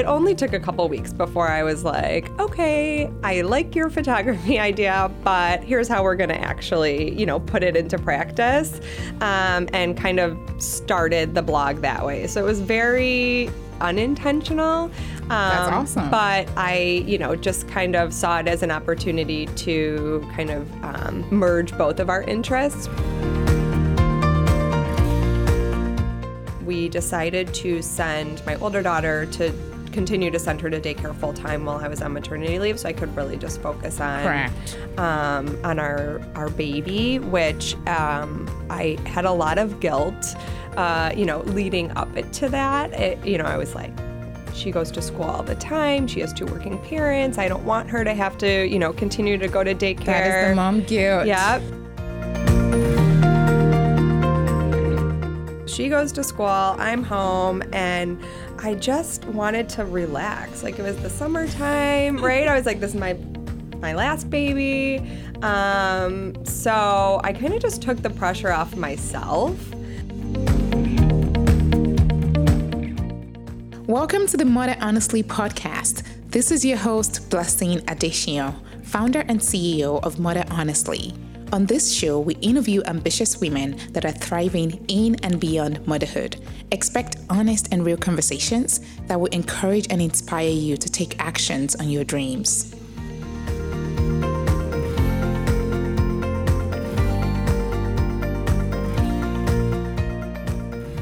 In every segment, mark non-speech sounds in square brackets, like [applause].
it only took a couple weeks before I was like, okay, I like your photography [laughs] idea, but here's how we're going to actually, you know, put it into practice um, and kind of started the blog that way. So it was very unintentional. Um, That's awesome. But I, you know, just kind of saw it as an opportunity to kind of um, merge both of our interests. We decided to send my older daughter to continue to send her to daycare full time while I was on maternity leave, so I could really just focus on Correct. um, on our our baby, which um, I had a lot of guilt, uh, you know, leading up to that. It, you know, I was like. She goes to school all the time. She has two working parents. I don't want her to have to, you know, continue to go to daycare. That is the mom guilt. Yep. She goes to school, I'm home, and I just wanted to relax. Like it was the summertime, [laughs] right? I was like, this is my my last baby. Um, so I kind of just took the pressure off myself. Welcome to the Mother Honestly podcast. This is your host, Blessing Adesiyan, founder and CEO of Mother Honestly. On this show, we interview ambitious women that are thriving in and beyond motherhood. Expect honest and real conversations that will encourage and inspire you to take actions on your dreams.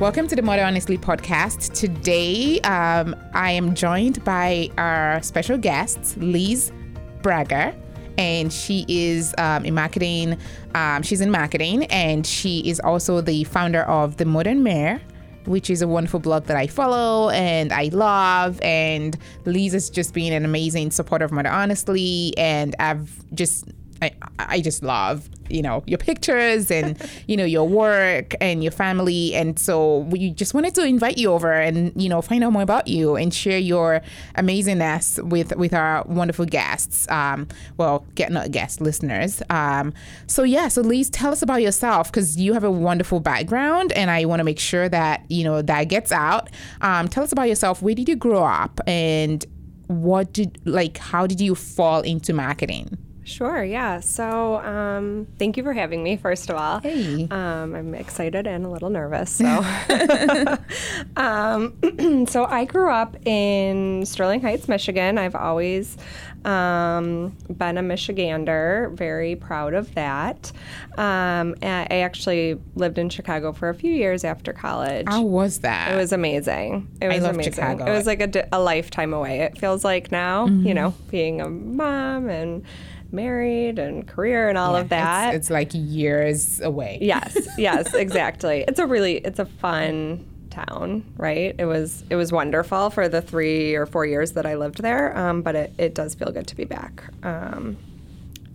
Welcome to the Mother Honestly podcast. Today, um, I am joined by our special guest, Liz Braga, and she is um, in marketing. Um, she's in marketing, and she is also the founder of the Modern Mare, which is a wonderful blog that I follow and I love. And Liz has just been an amazing supporter of Mother Honestly, and I've just I, I just love you know your pictures and [laughs] you know your work and your family. And so we just wanted to invite you over and you know find out more about you and share your amazingness with with our wonderful guests um well get not guests listeners. Um so yeah so Lise tell us about yourself because you have a wonderful background and I want to make sure that you know that gets out. Um tell us about yourself. Where did you grow up and what did like how did you fall into marketing Sure, yeah. So, um, thank you for having me, first of all. Hey. Um, I'm excited and a little nervous. So, [laughs] [laughs] um, [clears throat] so I grew up in Sterling Heights, Michigan. I've always um, been a Michigander, very proud of that. Um, I actually lived in Chicago for a few years after college. how was that It was amazing. It was love amazing. Chicago. It was like a, a lifetime away. It feels like now, Mm-hmm. you know, being a mom and married and career and all of that. It's, it's like years away. yes, [laughs] yes, exactly. It's a really it's a fun town, right? It was it was wonderful for the three or four years that I lived there, um, but it, it does feel good to be back. Um,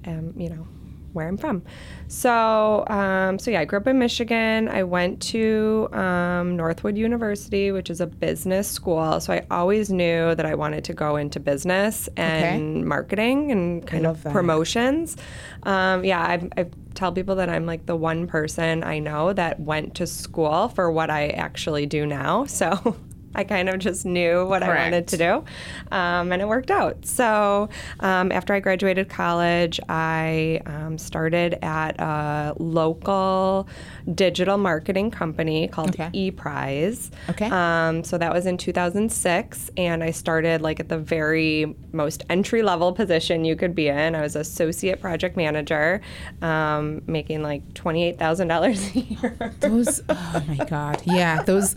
and you know where I'm from. So, um, so yeah, I grew up in Michigan. I went to um, Northwood University, which is a business school. So I always knew that I wanted to go into business and marketing and kind of that. promotions. Um, yeah, I, I tell people that I'm like the one person I know that went to school for what I actually do now. [laughs] So. I kind of just knew what I wanted to do, um, and it worked out. So, um, after I graduated college, I um, started at a local digital marketing company called Okay. ePrize. Okay. Um, so that was in 2006, and I started like at the very most entry level position you could be in. I was associate project manager, um, making like twenty eight thousand dollars a year. Those, oh my God. Yeah, those.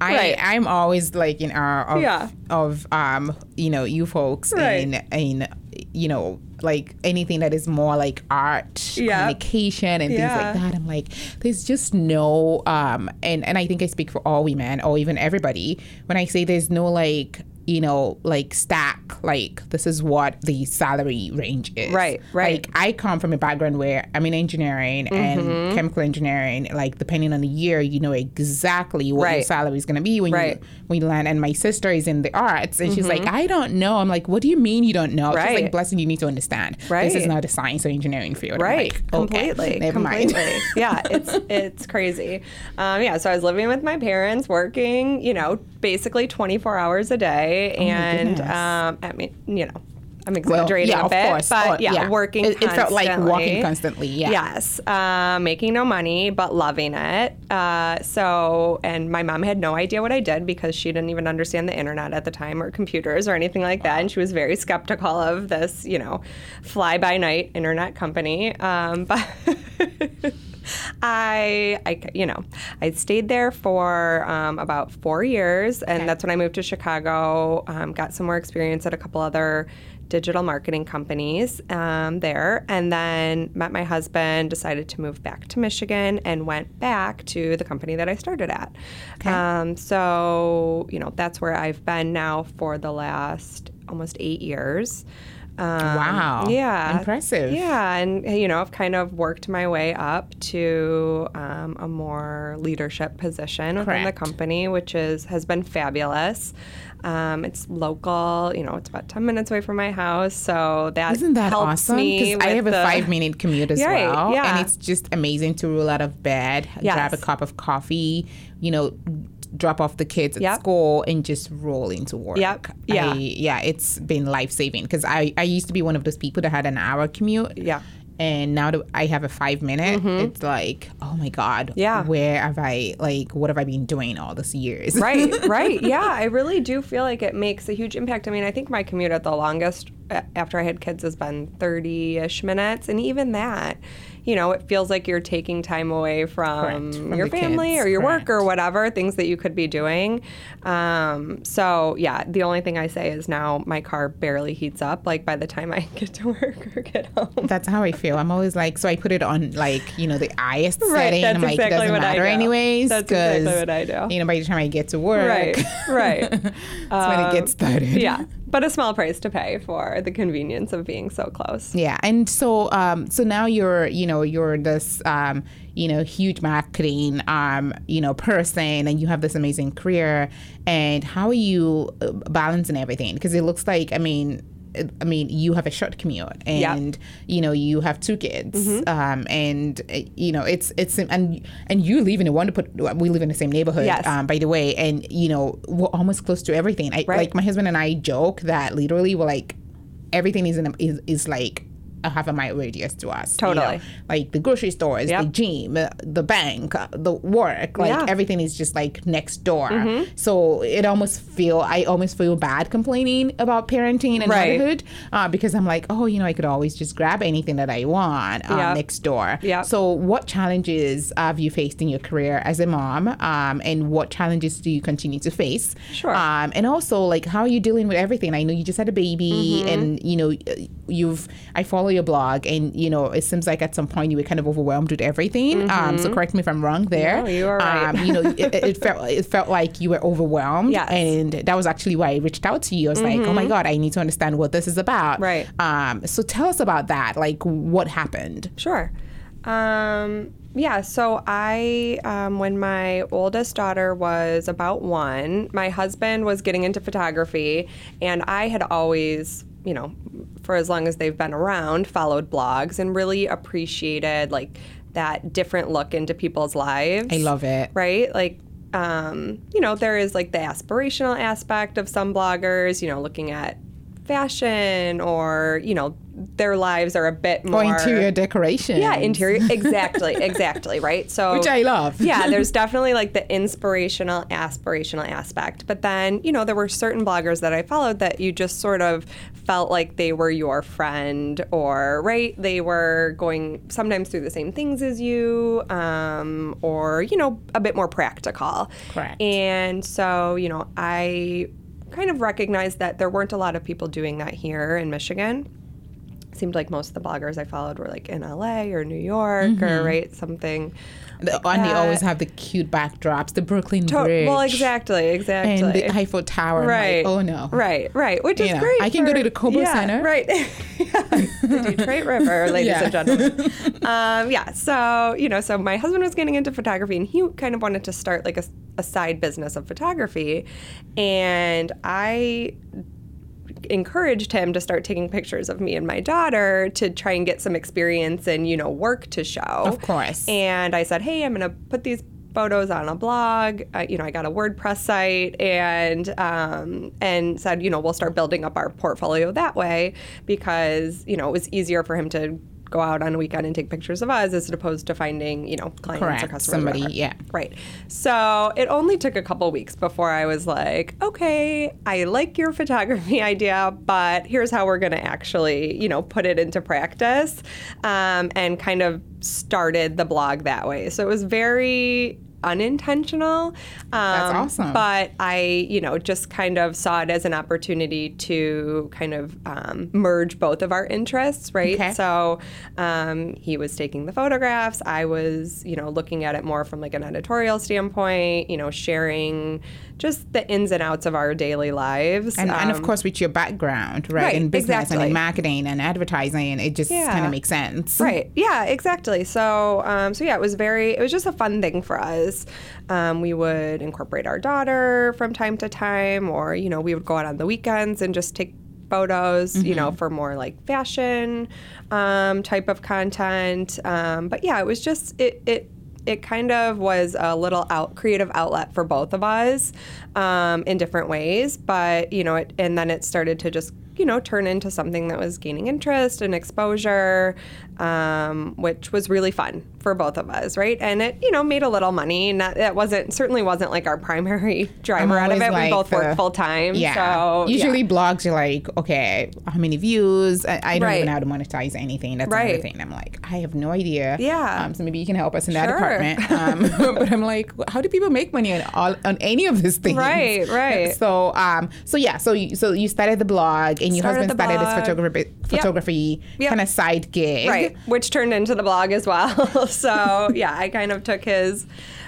I, Right. I'm always like in awe of, Yeah. of um, you know, you folks Right. in, in, you know, like anything that is more like art, Yeah. communication, and Yeah. things like that. I'm like, there's just no, um, and and I think I speak for all women or even everybody when I say there's no like, you know, like stack, like this is what the salary range is. Right, right. Like I come from a background where I'm in engineering Mm-hmm. and chemical engineering. Like depending on the year, you know exactly what your salary is going to be when Right. you when you land. And my sister is in the arts, and she's like, I don't know. I'm like, what do you mean you don't know? She's Mm-hmm. Right. like, blessing, you need to understand. Right. This is not a science or engineering field. Right, like, okay, completely, never completely. mind. [laughs] yeah, it's it's crazy. Um, yeah, so I was living with my parents, working, you know, basically 24 hours a day, day, and um, I mean, you know, I'm Well, exaggerating yeah, a of bit, course. but Oh, yeah, yeah. working. It- it felt like walking constantly, yeah. Yes, uh, making no money but loving it. Uh, so, and my mom had no idea what I did because she didn't even understand the internet at the time or computers or anything like that, and she was very skeptical of this, you know, fly by night internet company. Um, [laughs] but. I, I, you know, I stayed there for um, about four years, and Okay. that's when I moved to Chicago. Um, got some more experience at a couple other digital marketing companies um, there, and then met my husband. Decided to move back to Michigan, and went back to the company that I started at. Um, so, you know, that's where I've been now for the last almost eight years. Um, Wow. Yeah. Impressive. Yeah. And, you know, I've kind of worked my way up to um, a more leadership position within the company, which is has been fabulous. Um, it's local, you know, it's about 10 minutes away from my house. So that Isn't that helps awesome? me Because I have a the- five minute commute as Right, well. yeah. And it's just amazing to roll out of bed, Yes. grab a cup of coffee, you know, drop off the kids at Yep. school and just roll into work. Yep, yeah. I, yeah, it's been life saving because I, I used to be one of those people that had an hour commute. Yeah. And now that I have a five minute, it's like, oh my God. Mm-hmm. Yeah. Where have I, like, what have I been doing all these years? right, right. [laughs] Yeah, I really do feel like it makes a huge impact. I mean, I think my commute at the longest after I had kids has been 30 ish minutes. And even that, you know, it feels like you're taking time away from, from your family kids, or your work or whatever, things that you could be doing. Um, so, yeah, the only thing I say is now my car barely heats up, like by the time I [laughs] get to work or get home. That's how I feel. I'm always like, so I put it on like, you know, the highest Right, setting. that's I'm like, exactly it doesn't what I matter do. anyways. That's exactly what I do. You know, by the time I get to work, Right, right. [laughs] that's when it gets started. yeah, [laughs] but a small price to pay for the convenience of being so close. Yeah, and so um, so now you're you know you're this um, you know huge marketing um, you know person, and you have this amazing career. And how are you uh, balancing everything? Because it looks like I mean. I mean, you have a short commute, and you know you have two kids, Mm-hmm. um, and you know it's it's and and you live in a wonderful. We live in the same neighborhood, Yes. um, by the way, and you know we're almost close to everything. I, Right. Like my husband and I joke that literally we're like everything is in a, is, is like a half a mile radius to us. you know? Totally. Like the grocery stores, the gym, uh, the bank, uh, the work, like Yeah. everything is just like next door. Mm-hmm. So it almost feel I almost feel bad complaining about parenting and Right. motherhood uh, because I'm like, oh, you know, I could always just grab anything that I want uh, Yep. next door. Yep. So what challenges have you faced in your career as a mom, um, and what challenges do you continue to face? Sure. Um, and also, like, how are you dealing with everything? I know you just had a baby, Mm-hmm. and you know, you've. I follow your blog, and you know, it seems like at some point you were kind of overwhelmed with everything. Um, so correct me if I'm wrong there. Mm-hmm. No, you are right. Um, you know, it, it felt it felt like you were overwhelmed, Yes. Mm-hmm. and that was actually why I reached out to you. I was like, oh my god, I need to understand what this is about. Right. Um, so tell us about that. Like, what happened? Sure. Um, yeah, so I, um, when my oldest daughter was about one, my husband was getting into photography, and I had always, you know, for as long as they've been around, followed blogs and really appreciated like that different look into people's lives. I love it. right? Like, um, you know, there is like the aspirational aspect of some bloggers, you know, looking at fashion or, you know, their lives are a bit more Or interior decoration. Yeah, interior exactly, exactly, right? So [laughs] Which I love. [laughs] yeah, there's [laughs] definitely like the inspirational, aspirational aspect. But then, you know, there were certain bloggers that I followed that you just sort of felt like they were your friend or, right? They were going sometimes through the same things as you um, or, you know, a bit more practical. Correct. And so, you know, I kind of recognized that there weren't a lot of people doing that here in Michigan seemed like most of the bloggers I followed were like in LA or New York Mm-hmm. or right something. The- like and they always have the cute backdrops, the Brooklyn To- Bridge. well, exactly, exactly. And the Eiffel Tower. I'm like, right. oh no. Right, right. Which You is know, great. I can go to the Cobo yeah, Center. Right. [laughs] The Detroit River, [laughs] ladies Yeah. and gentlemen. [laughs] Um, yeah. So you know, so my husband was getting into photography, and he kind of wanted to start like a, a side business of photography, and I encouraged him to start taking pictures of me and my daughter to try and get some experience and you know work to show Of course. and i said hey i'm going to put these photos on a blog. Uh, you know, I got a WordPress site and um, and said, you know, we'll start building up our portfolio that way because you know it was easier for him to go out on a weekend and take pictures of us as opposed to finding you know clients Correct. or customers. or Somebody, whatever. yeah. Right. So it only took a couple weeks before I was like, okay, I like your photography [laughs] idea, but here's how we're going to actually, you know, put it into practice um, and kind of started the blog that way. So it was very unintentional. Um, That's awesome. But I, you know, just kind of saw it as an opportunity to kind of um, merge both of our interests, right? Okay. So um, he was taking the photographs. I was, you know, looking at it more from like an editorial standpoint, you know, sharing just the ins and outs of our daily lives. And, and of Um, course, with your background, right, Right, in business and in marketing and advertising, it just Yeah. kind of makes sense. Right. Yeah. Exactly. So, um, so yeah, it was very. It was just a fun thing for us. Um, we would incorporate our daughter from time to time, or you know, we would go out on the weekends and just take photos. You know, for more like fashion um, type of content. Um, but yeah, it was just it. it it kind of was a little out creative outlet for both of us um, in different ways but you know it, and then it started to just you know turn into something that was gaining interest and exposure um, which was really fun for both of us right and it you know made a little money not it wasn't certainly wasn't like our primary [laughs] driver out of it we both the- work full time Yeah. so yeah. Usually blogs are like, okay, how many views? I, I don't Right. even know how to monetize anything. That's another Right. thing. I'm like, I have no idea. Yeah. Um, so maybe you can help us in that Sure. department. [laughs] Um, [laughs] but I'm like, how do people make money on all on any of these things? Right, right. So um, so yeah, so you, so you started the blog, and your Started husband started this photography photography Yep. kind of side gig. right which turned into the blog as well so yeah i kind of took his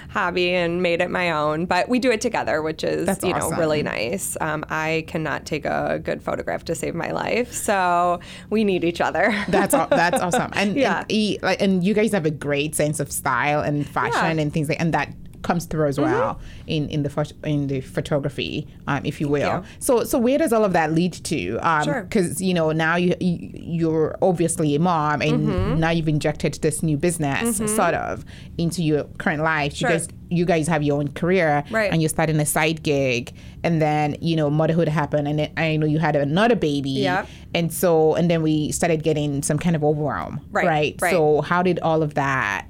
hobby and made it my own but we do it together which is That's you know awesome. really nice um, i cannot take a good photograph to save my life so we need each other That's that's awesome. And [laughs] Yeah. and, and you guys have a great sense of style and fashion Yeah. And things like, and that comes through as well in in the in the photography, um, if you will. you. So so where does all of that lead to? Um, Sure. Because you know now you, you you're obviously a mom, and Mm-hmm. now you've injected this new business sort of into your current life. Sure. You guys you guys have your own career, Right. and you're starting a side gig, and then you know motherhood happened, and then I know you had another baby, Yep. and so and then we started getting some kind of overwhelm, Right, Right. right. So how did all of that,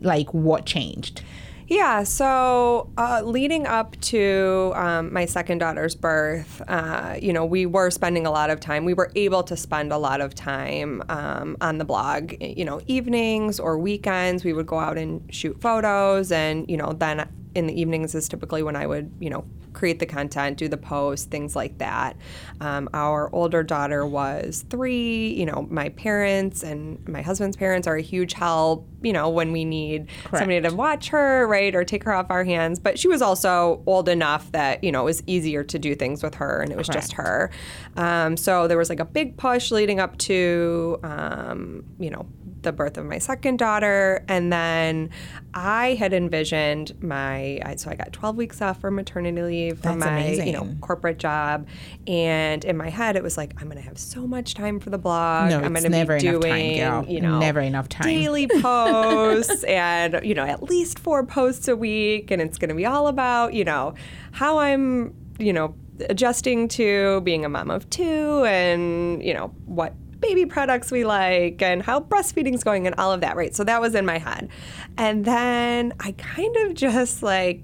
like, what changed? Yeah, so uh, leading up to um, my second daughter's birth, uh, you know, we were spending a lot of time. We were able to spend a lot of time um, on the blog. You know, evenings or weekends, we would go out and shoot photos, and you know, then in the evenings is typically when I would, you know, create the content, do the posts, things like that. Um, our older daughter was three. You know, my parents and my husband's parents are a huge help. You know, when we need somebody to watch her, right, or take her off our hands. But she was also old enough that you know it was easier to do things with her, and it was just her. Um, so there was like a big push leading up to, um, you know, the birth of my second daughter, and then I had envisioned my. So I got 12 weeks off for maternity leave from That's my, you know, corporate job, and in my head it was like I'm going to have so much time for the blog. No, I'm going to be time, doing, girl. you know, Never enough time. daily [laughs] posts and you know at least four posts a week and it's going to be all about you know how i'm you know adjusting to being a mom of two and you know what baby products we like and how breastfeeding's going and all of that right so that was in my head and then i kind of just like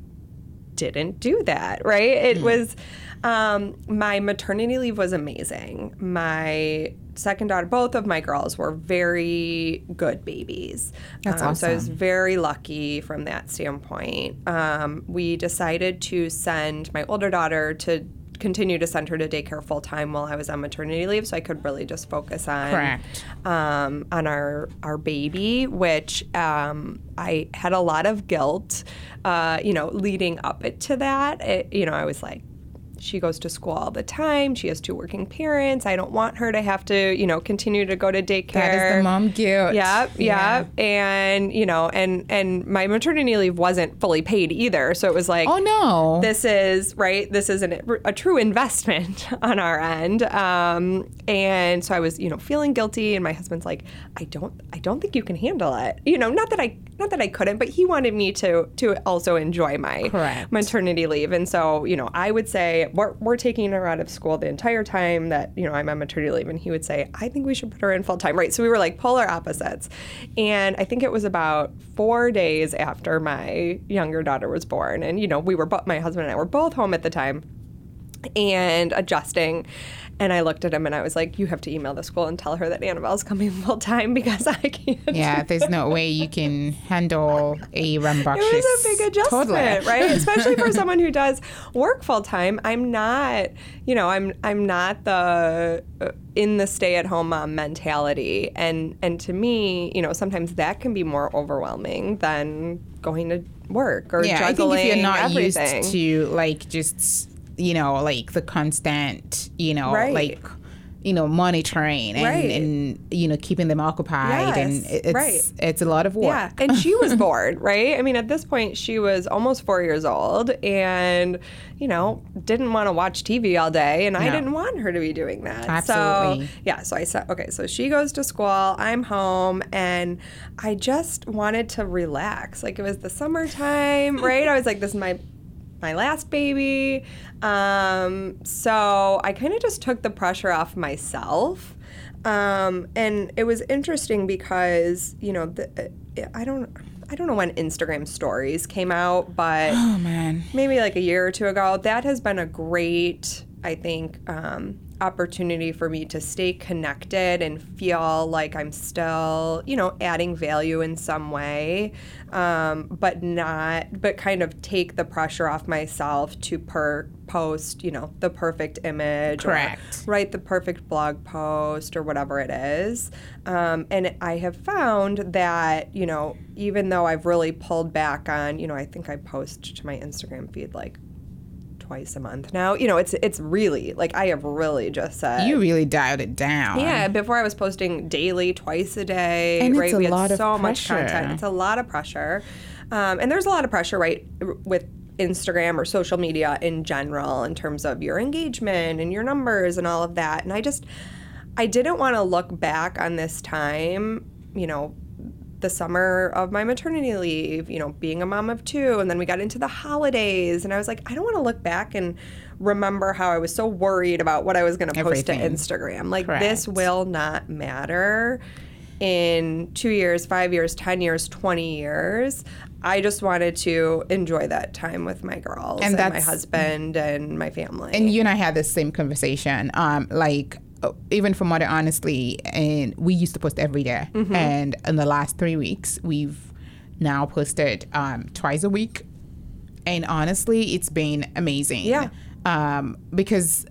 didn't do that, right? It Hmm. was um, my maternity leave was amazing. My second daughter, both of my girls were very good babies. That's um, So I was very lucky from that standpoint. Um, we decided to send my older daughter to continue to send her to daycare full time while I was on maternity leave, so I could really just focus on Correct. um, on our our baby, which um, I had a lot of guilt, uh, you know, leading up to that. It, you know, I was like. She goes to school all the time. She has two working parents. I don't want her to have to, you know, continue to go to daycare. That is the mom guilt. Yep, Yeah. yep. And you know, and and my maternity leave wasn't fully paid either. So it was like, Oh no. this is right this is an, a true investment [laughs] on our end um, and so i was you know feeling guilty and my husband's like i don't i don't think you can handle it you know not that i not that I couldn't, but he wanted me to to also enjoy my Correct. maternity leave. And so, you know, I would say we're, we're taking her out of school the entire time that, you know, I'm on maternity leave. And he would say, I think we should put her in full time. Right. So we were like polar opposites. And I think it was about four days after my younger daughter was born. And, you know, we were, my husband and I were both home at the time and adjusting. And I looked at him and I was like, "You have to email the school and tell her that Annabelle's coming [laughs] full time because I can't." Yeah, there's no way you can handle a rambunctious It was a big adjustment, toddler. right? Especially for someone who does work full time. I'm not, you know, I'm I'm not the uh, in the stay at home mom mentality, and and to me, you know, sometimes that can be more overwhelming than going to work or Yeah, I think juggling if you're not everything. used to like just you know like the constant you know Right. like you know monitoring and, Right. and you know keeping them occupied and Yes, it- it's right. it's a lot of work. Yeah, and she was bored, [laughs] right? I mean, at this point, she was almost four years old and, you know, didn't want to watch TV all day, and I didn't want her to be doing that. Absolutely. So, yeah, so I said, okay, so she goes to school, I'm home, and I just wanted to relax. Like, it was the summertime, right? I was like, this is my my last baby. Um, so I kind of just took the pressure off myself. Um, and it was interesting because, you know, the, I don't I don't know when Instagram stories came out, but Oh man. maybe like a year or two ago. That has been a great, I think, um, opportunity for me to stay connected and feel like I'm still, you know, adding value in some way, um, but not, but kind of take the pressure off myself to per post, you know, the perfect image, or Correct. write the perfect blog post or whatever it is. Um, and I have found that, you know, even though I've really pulled back on, you know, I think I post to my Instagram feed like twice a month now. You know, it's it's really like I have really just said You really dialed it down. yeah, before I was posting daily, twice a day. And it's a we had lot of so much pressure. content. It's a lot of pressure, um, and there's a lot of pressure, right, with Instagram or social media in general in terms of your engagement and your numbers and all of that. And I just, I didn't want to look back on this time, you know, the summer of my maternity leave, you know, being a mom of two, and then we got into the holidays, and I was like, I don't want to look back and remember how I was so worried about what I was going to post to Instagram. Like Correct. this will not matter in two years, five years, 10 years, 20 years. I just wanted to enjoy that time with my girls And and, my husband and my family. And you and I had this same conversation. Um, like even for Mother Honestly, and we used to post every day. Mm-hmm. And in the last three weeks, we've now posted um, twice a week. And honestly, it's been amazing. Yeah. Um, because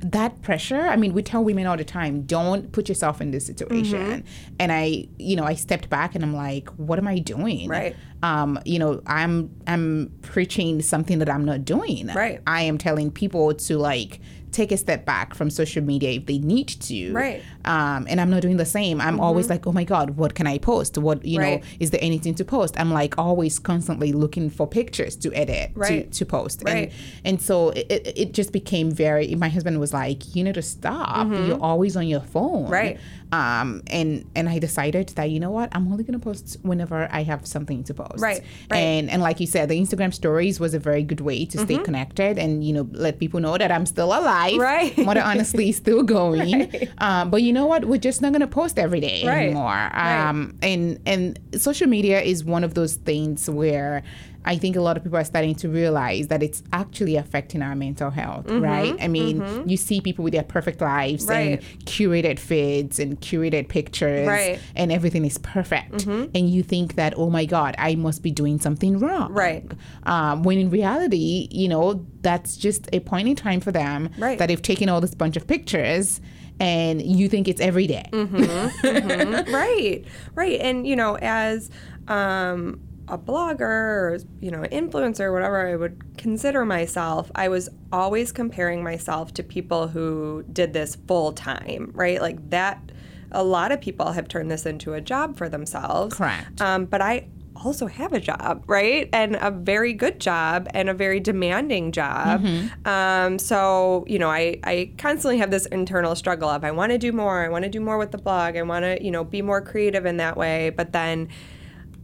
that pressure, I mean, we tell women all the time, don't put yourself in this situation. Mm-hmm. And I, you know, I stepped back and I'm like, what am I doing? Right. Um, you know, I'm I'm preaching something that I'm not doing. Right. I am telling people to like take a step back from social media if they need to. Right. Um, and I'm not doing the same. I'm always like, oh my God, what can I post? What, you Right. know, is there anything to post? I'm like always constantly looking for pictures to edit, Right. to, to post. Right. And, and so it, it, just became very, my husband was like, you need to stop. You're always on your phone. Mm-hmm. Right. Um, and, and I decided that, you know what, I'm only going to post whenever I have something to post. Right, right. And, and like you said, the Instagram stories was a very good way to Mm-hmm. stay connected and, you know, let people know that I'm still alive. Right. Mother honestly is still going. [laughs] Um, but you know what? We're just not going to post every day Right. anymore. Right. Um, and and social media is one of those things where I think a lot of people are starting to realize that it's actually affecting our mental health, right? I mean, you see people with their perfect lives Mm-hmm. Right. and curated feeds and curated pictures, Right. and everything is perfect, and you think that oh my god, I must be doing something wrong, Right. Um, when in reality, you know, that's just a point in time for them Right. that they've taken all this bunch of pictures. And you think it's every day. [laughs] right right and you know as um, a blogger or you know influencer whatever i would consider myself i was always comparing myself to people who did this full time right? Like that a lot of people have turned this into a job for themselves. Correct. um, but i also have a job right? And a very good job and a very demanding job. Um, so you know I, I constantly have this internal struggle of i want to do more i want to do more with the blog i want to you know be more creative in that way. But then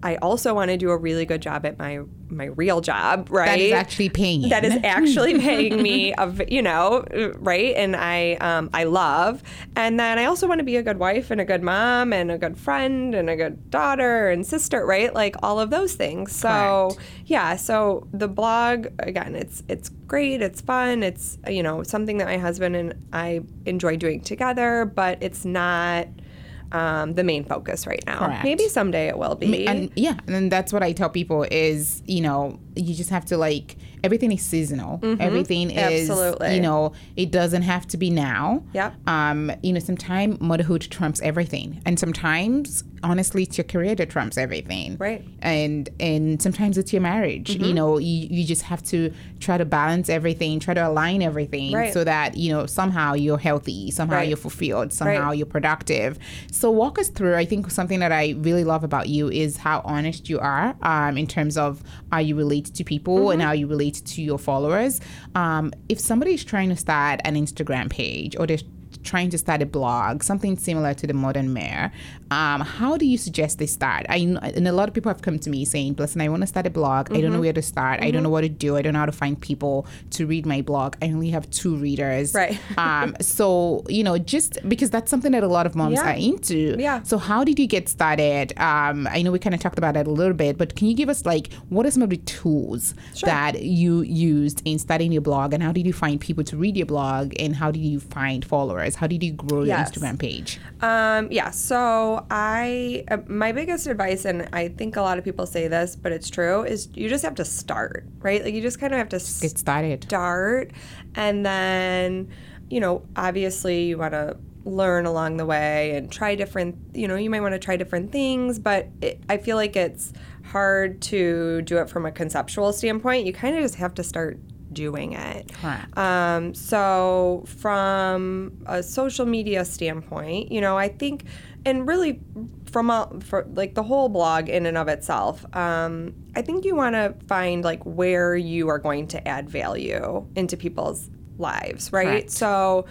I also want to do a really good job at my my real job, right? That is actually paying. That is actually paying me, of you know, right? And I um, I love, and then I also want to be a good wife and a good mom and a good friend and a good daughter and sister, right? Like all of those things. So Correct. yeah, so the blog again, it's it's great, it's fun, it's you know something that my husband and I enjoy doing together, but it's not. Um, the main focus right now. Correct. Maybe someday it will be. and yeah and that's what i tell people is you know you just have to like everything is seasonal everything is Mm-hmm. Absolutely. you know it doesn't have to be now Yeah. um you know sometimes motherhood trumps everything and sometimes honestly it's your career that trumps everything Right. Mm-hmm. and and sometimes it's your marriage you know you, you just have to try to balance everything try to align everything Right. so that you know somehow you're healthy somehow Right. you're fulfilled somehow Right. you're productive so walk us through i think something that i really love about you is how honest you are um, in terms of how you relate to people Mm-hmm. and how you relate to your followers um, if somebody is trying to start an instagram page or they're trying to start a blog, something similar to the Modern Mayor, um, how do you suggest they start? I and a lot of people have come to me saying, "Listen, I want to start a blog. I don't Mm-hmm. know where to start. I don't know what to do. I don't know how to find people to read my blog. I only have two readers. Right. [laughs] um, so you know, just because that's something that a lot of moms Yeah. are into. Yeah. So how did you get started? Um, I know we kind of talked about it a little bit, but can you give us like what are some of the tools that you used in starting your blog, and how did you find people to read your blog, and how did you find followers? How did you grow your Yes. Instagram page? Um, yeah. So I, uh, my biggest advice, and I think a lot of people say this, but it's true, is you just have to start, right? Like you just kind of have to Get started. start, and then, you know, obviously you want to learn along the way and try different. You know, you might want to try different things, but it, I feel like it's hard to do it from a conceptual standpoint. You kind of just have to start doing it. Um, so, from a social media standpoint, you know, I think, and really from a, for like the whole blog in and of itself, um, I think you want to find like where you are going to add value into people's lives, right? Correct. So,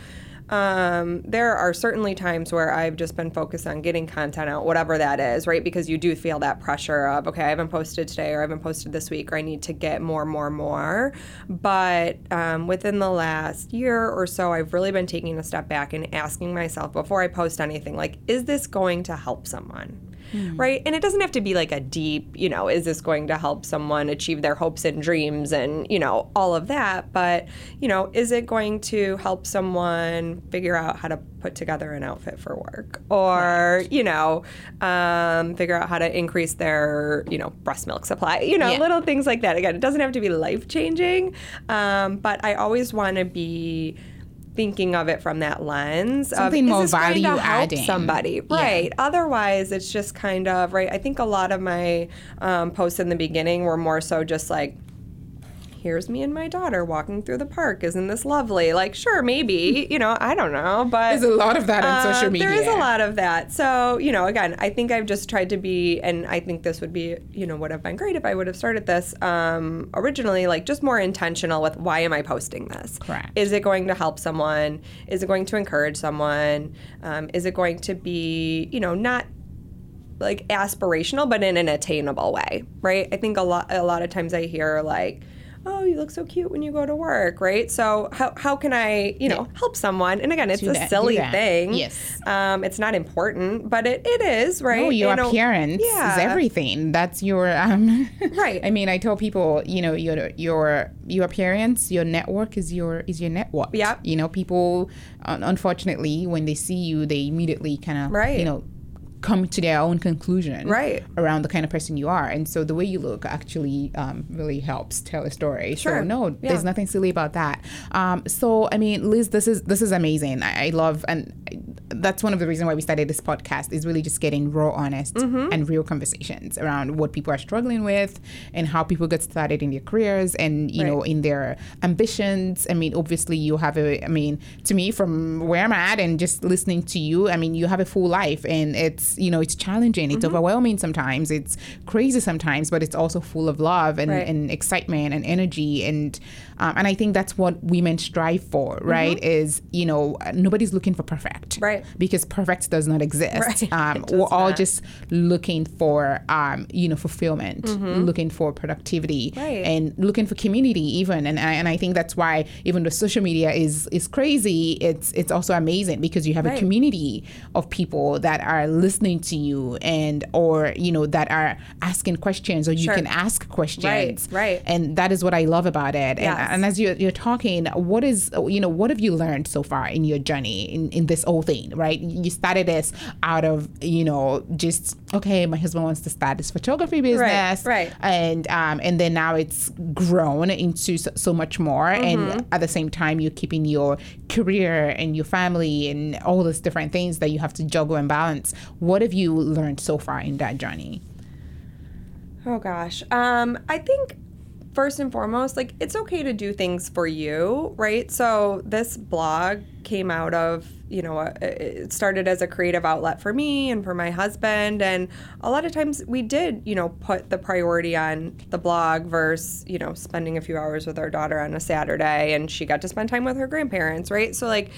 um, there are certainly times where I've just been focused on getting content out, whatever that is, right? Because you do feel that pressure of, okay, I haven't posted today or I haven't posted this week or I need to get more, more, more. But um, within the last year or so, I've really been taking a step back and asking myself before I post anything, like, is this going to help someone? Right. And it doesn't have to be like a deep, you know, is this going to help someone achieve their hopes and dreams and, you know, all of that. But, you know, is it going to help someone figure out how to put together an outfit for work or, you know, um, figure out how to increase their, you know, breast milk supply, you know, Yeah. little things like that. Again, it doesn't have to be life changing. Um, but I always want to be thinking of it from that lens Something of, more is this going to value adding. somebody? Right. Otherwise it's just kind of right i think a lot of my um, posts in the beginning were more so just like here's me and my daughter walking through the park isn't this lovely like sure maybe [laughs] you know i don't know but There's a lot of that on uh, social media. There is a lot of that. So, you know, again, I think I've just tried to be, and I think this would be, you know, would have been great if I would have started this um, originally, like just more intentional with why am I posting this? Correct. Is it going to help someone? Is it going to encourage someone? Um, is it going to be, you know, not like aspirational but in an attainable way right i think a lot a lot of times i hear like oh you look so cute when you go to work right so how, how can i you know help someone and again it's Do a that, silly thing Yes. um, it's not important but it, it is right Oh, your You know, appearance yeah. is everything. That's your um [laughs] Right. I mean, I tell people, you know, your your your appearance, your network is your is your network. Yep. You know, people unfortunately when they see you, they immediately kind of Right. you know come to their own conclusion Right. around the kind of person you are and so the way you look actually um, really helps tell a story Sure. so no Yeah. there's nothing silly about that um, so i mean liz this is this is amazing i, I love and I, that's one of the reasons why we started this podcast is really just getting raw honest Mm-hmm. and real conversations around what people are struggling with and how people get started in their careers and you know in their ambitions i mean obviously you have a i mean to me from where i'm at and just listening to you i mean you have a full life and it's it's you know it's challenging it's Mm-hmm. overwhelming sometimes it's crazy sometimes but it's also full of love and, Right. and excitement and energy and um, and i think that's what women strive for right is you know nobody's looking for perfect Mm-hmm. Right. because perfect does not exist Right. [laughs] um, we're all not. just looking for um, you know fulfillment looking for productivity Mm-hmm. Right. and looking for community even and I, and I think that's why even though social media is is crazy it's it's also amazing because you have a community of people that are listening to you and or you know that are asking questions or you Sure. can ask questions Right, right. and that is what I love about it Yes. and, and as you're, you're talking what is you know what have you learned so far in your journey in, in this whole thing right you started this out of you know just okay my husband wants to start this photography business right. right. and um, and then now it's grown into so, so much more Mm-hmm. and at the same time you're keeping your career and your family and all those different things that you have to juggle and balance what have you learned so far in that journey Oh gosh. Um, I think first and foremost, like it's okay to do things for you, right? So this blog came out of, you know, a, it started as a creative outlet for me and for my husband, and a lot of times we did, you know, put the priority on the blog versus, you know, spending a few hours with our daughter on a Saturday, and she got to spend time with her grandparents, right? So like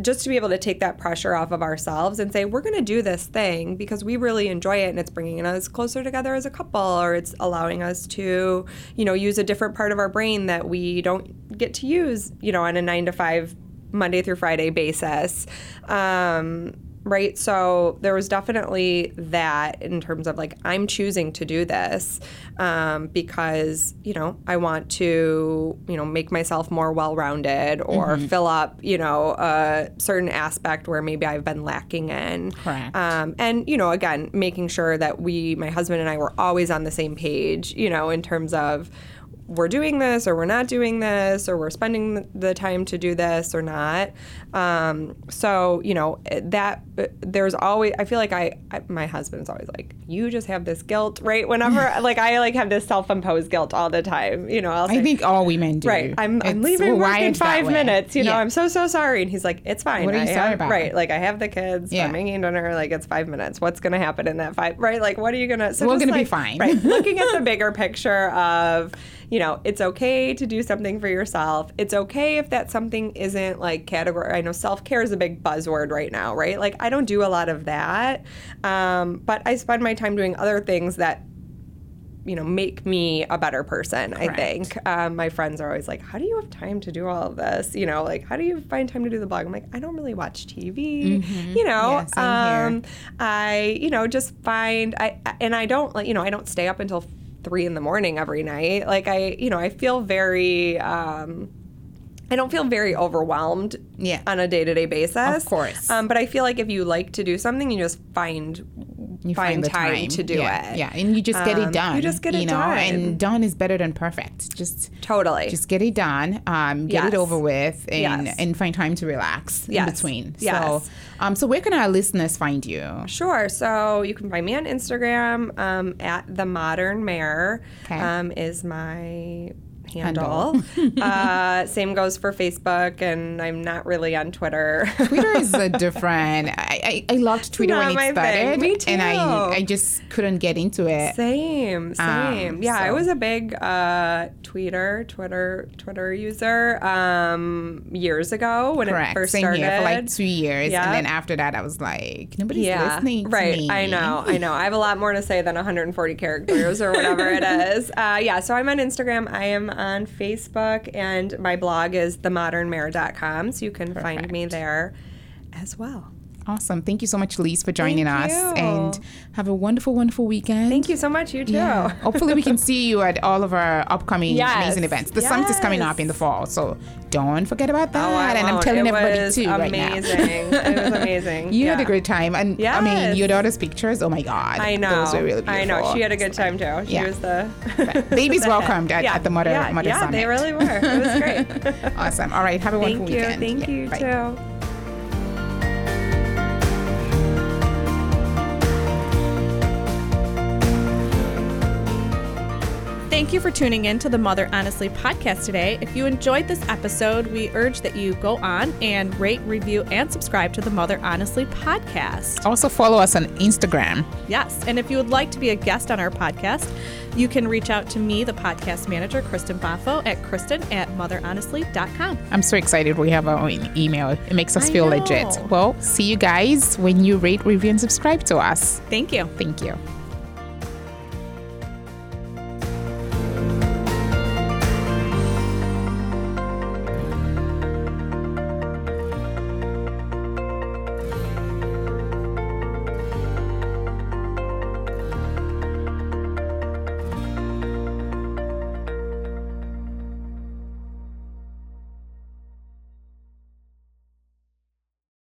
just to be able to take that pressure off of ourselves and say we're going to do this thing because we really enjoy it and it's bringing us closer together as a couple or it's allowing us to you know use a different part of our brain that we don't get to use you know on a 9 to 5 Monday through Friday basis. Um, right? So there was definitely that in terms of like i'm choosing to do this um, because you know i want to you know make myself more well-rounded or fill up you know a certain aspect where maybe i've been lacking in. Correct. um, and you know again making sure that we my husband and i were always on the same page you know in terms of we're doing this or we're not doing this or we're spending the time to do this or not um, so you know that there's always i feel like I, I my husband's always like you just have this guilt right whenever [laughs] like i like have this self-imposed guilt all the time you know I'll say, I think all women do Right. I'm, I'm leaving work in five minutes. You know, Yeah. I'm so, so sorry. And he's like, it's fine. What are you I sorry have- about? Right. Like, I have the kids. Yeah. I'm making dinner. Like, it's five minutes. What's going to happen in that five? Right. Like, what are you going to? So We're gonna be fine. Right. Looking at the [laughs] bigger picture of, you know, it's okay to do something for yourself. It's okay if that something isn't like category. I know self care is a big buzzword right now, right? Like, I don't do a lot of that. Um, but I spend my time doing other things that you know make me a better person i think um, my friends are always like how do you have time to do all of this you know like how do you find time to do the blog i'm like i don't really watch tv you know Mm-hmm. Yeah, um, i you know just find i and i don't like you know i don't stay up until three in the morning every night. Like i you know i feel very um I don't feel very overwhelmed Yeah. on a day to day basis. Of course. Um, but I feel like if you like to do something, you just find you find, the time, to do yeah, it. Yeah, and you just get Um, it done. you just get it you know, done. And done is better than perfect. Just Totally. just get it done. Um, get it over with, and Yes. and find time to relax in Yes. between. Yes. So, um, so where can our listeners find you? Sure. So you can find me on Instagram um, at the Modern Mayor. Okay. Um, is my handle. [laughs] uh, same goes for Facebook, and I'm not really on Twitter. Twitter is a [laughs] different. I, I, I loved Twitter when it started. Me and I. I just couldn't get into it. Same, same. Um, yeah, I was a big uh, Twitter, Twitter, Twitter user um, years ago when Correct. it first Same started. here for like two years, Yeah. and then after that, I was like, nobody's yeah, listening to right. me. I know, I know. I have a lot more to say than 140 characters or whatever it [laughs] is. Uh, yeah, so I'm on Instagram. I am on Facebook, and my blog is themodernmayor.com, so you can find me there as well. Awesome. Thank you so much, Lise, for joining Thank us, you. and have a wonderful, wonderful weekend. Thank you so much. You too. Yeah. Hopefully, we can [laughs] see you at all of our upcoming Yes. amazing events. The summit is coming up in the fall, so don't forget about that. Oh, and I'm telling it everybody too right now. amazing. it was [laughs] amazing. You yeah. had a great time, and I mean, your daughter's pictures. Oh my God, I know. those were really beautiful. I know. She had a good time too. She Yeah. was the [laughs] Babies the welcomed at, Yeah. at the Mother yeah, Mother yeah, Summit. they really were. It was great. awesome. All right, have a wonderful weekend. Thank you. Thank you too. Thank you for tuning in to the Mother Honestly podcast today. If you enjoyed this episode, we urge that you go on and rate, review, and subscribe to the Mother Honestly podcast. Also, follow us on Instagram. Yes. And if you would like to be a guest on our podcast, you can reach out to me, the podcast manager, Kristen Baffo, at kristen at motherhonestly.com. I'm so excited we have our own email. It makes us I feel know. legit. Well, see you guys when you rate, review, and subscribe to us. Thank you. Thank you.